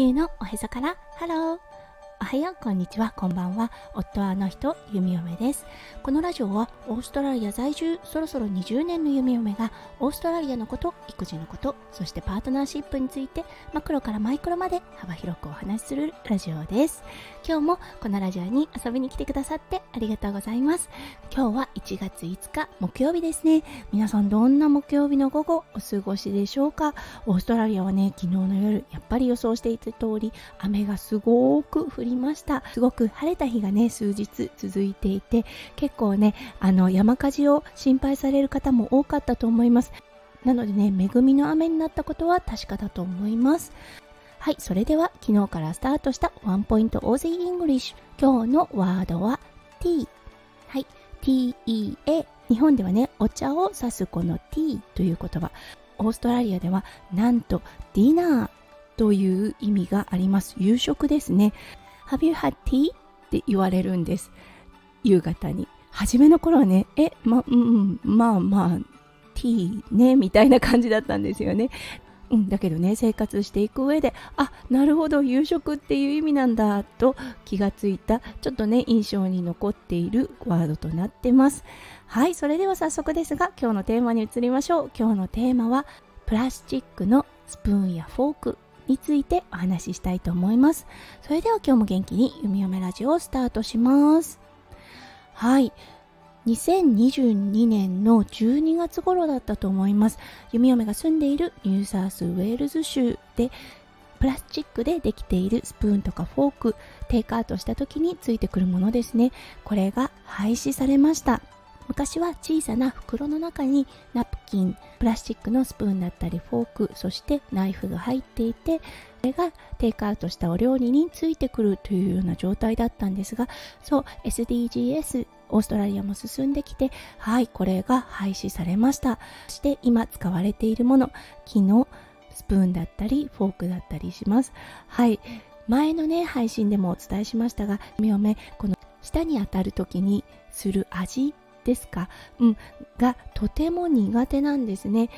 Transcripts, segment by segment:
地球のおへそからハローおはよう、こんにちは、こんばんは。夫はあの人、弓嫁です。このラジオは、オーストラリア在住、そろそろ20年の弓嫁が、オーストラリアのこと、育児のこと、そしてパートナーシップについて、マクロからマイクロまで幅広くお話しするラジオです。今日もこのラジオに遊びに来てくださってありがとうございます。今日は1月5日、木曜日ですね。皆さんどんな木曜日の午後お過ごしでしょうか？オーストラリアはね、昨日の夜、やっぱり予想していた通り、雨がすごく降りました。すごく晴れた日がね数日続いていて結構ねあの山火事を心配される方も多かったと思います。なのでね恵みの雨になったことは確かだと思います。はいそれでは昨日からスタートしたワンポイント OZ English。今日のワードは tea はい。TEA 日本ではねお茶を指すこの T という言葉オーストラリアではなんとディナーという意味があります夕食ですね Have you had tea? って言われるんです。夕方に。初めの頃はね、え、ま、うん、まあまあ、ティーね、みたいな感じだったんですよね。うん、だけどね、生活していく上で、あ、なるほど、夕食っていう意味なんだ、と気がついた、ちょっとね、印象に残っているワードとなってます。はい、それでは早速ですが、今日のテーマに移りましょう。今日のテーマは、プラスチックのスプーンやフォークについてお話ししたいと思います。それでは今日も元気に弓嫁ラジオをスタートします。はい。2022年の12月頃だったと思います。弓嫁が住んでいるニューサースウェールズ州でプラスチックでできているスプーンとかフォークテイクアウトした時についてくるものですね。これが廃止されました。昔は小さな袋の中にナプキンプラスチックのスプーンだったりフォークそしてナイフが入っていてこれがテイクアウトしたお料理についてくるというような状態だったんですがそう SDGs オーストラリアも進んできてはいこれが廃止されました。そして今使われているもの木のスプーンだったりフォークだったりします。はい。前のね配信でもお伝えしましたがみおめこの舌に当たる時にする味ですか、うん、がとても苦手なんですね。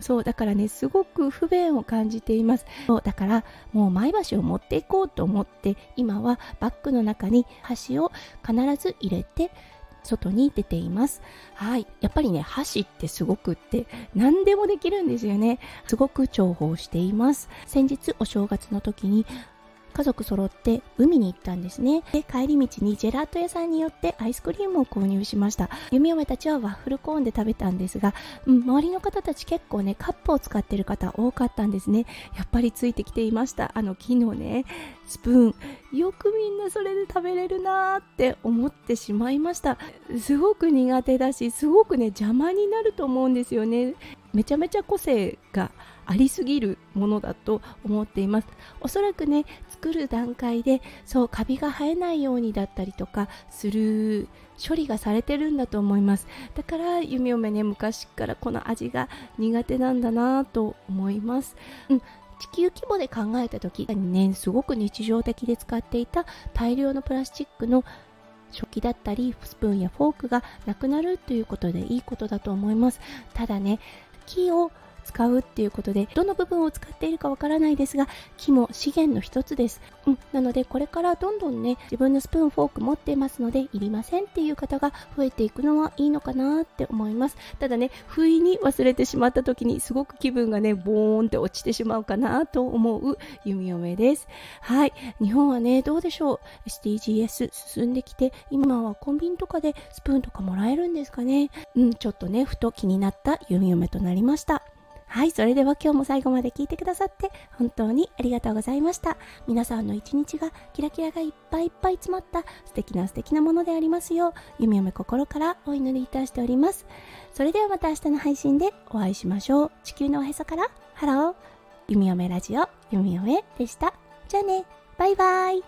そう、だからね、すごく不便を感じています。そうだから、もう前橋を持っていこうと思って、今はバッグの中に箸を必ず入れて、外に出ています。はい。やっぱりね、箸ってすごくって何でもできるんですよね。すごく重宝しています。先日お正月の時に家族揃って海に行ったんですね。で帰り道にジェラート屋さんによってアイスクリームを購入しました。弓嫁たちはワッフルコーンで食べたんですが、うん、周りの方たち結構ねカップを使ってる方多かったんですね。やっぱりついてきていました。あの木のねスプーン。よくみんなそれで食べれるなーって思ってしまいました。すごく苦手だしすごくね邪魔になると思うんですよね。めちゃめちゃ個性がありすぎるものだと思っています。おそらくね作る段階でそうカビが生えないようにだったりとかする処理がされてるんだと思います。だから弓嫁ね昔からこの味が苦手なんだなと思います、うん、地球規模で考えた時にねすごく日常的で使っていた大量のプラスチックの食器だったりスプーンやフォークがなくなるということでいいことだと思います。ただね木を使うっていうことでどの部分を使っているかわからないですが木も資源の一つです、うん、なのでこれからどんどんね自分のスプーンフォーク持っていますのでいりませんっていう方が増えていくのはいいのかなって思います。ただね不意に忘れてしまった時にすごく気分がねボーンって落ちてしまうかなと思う弓嫁です。はい。日本はねどうでしょう？SDGs 進んできて今はコンビニとかでスプーンとかもらえるんですかね？うん。ちょっとねふと気になった弓嫁となりました。はい、それでは今日も最後まで聞いてくださって本当にありがとうございました。皆さんの一日がキラキラがいっぱいいっぱい詰まった素敵な素敵なものでありますよう、弓嫁心からお祈りいたしております。それではまた明日の配信でお会いしましょう。地球のおへそからハロー、弓嫁ラジオ、弓嫁でした。じゃあね、バイバイ。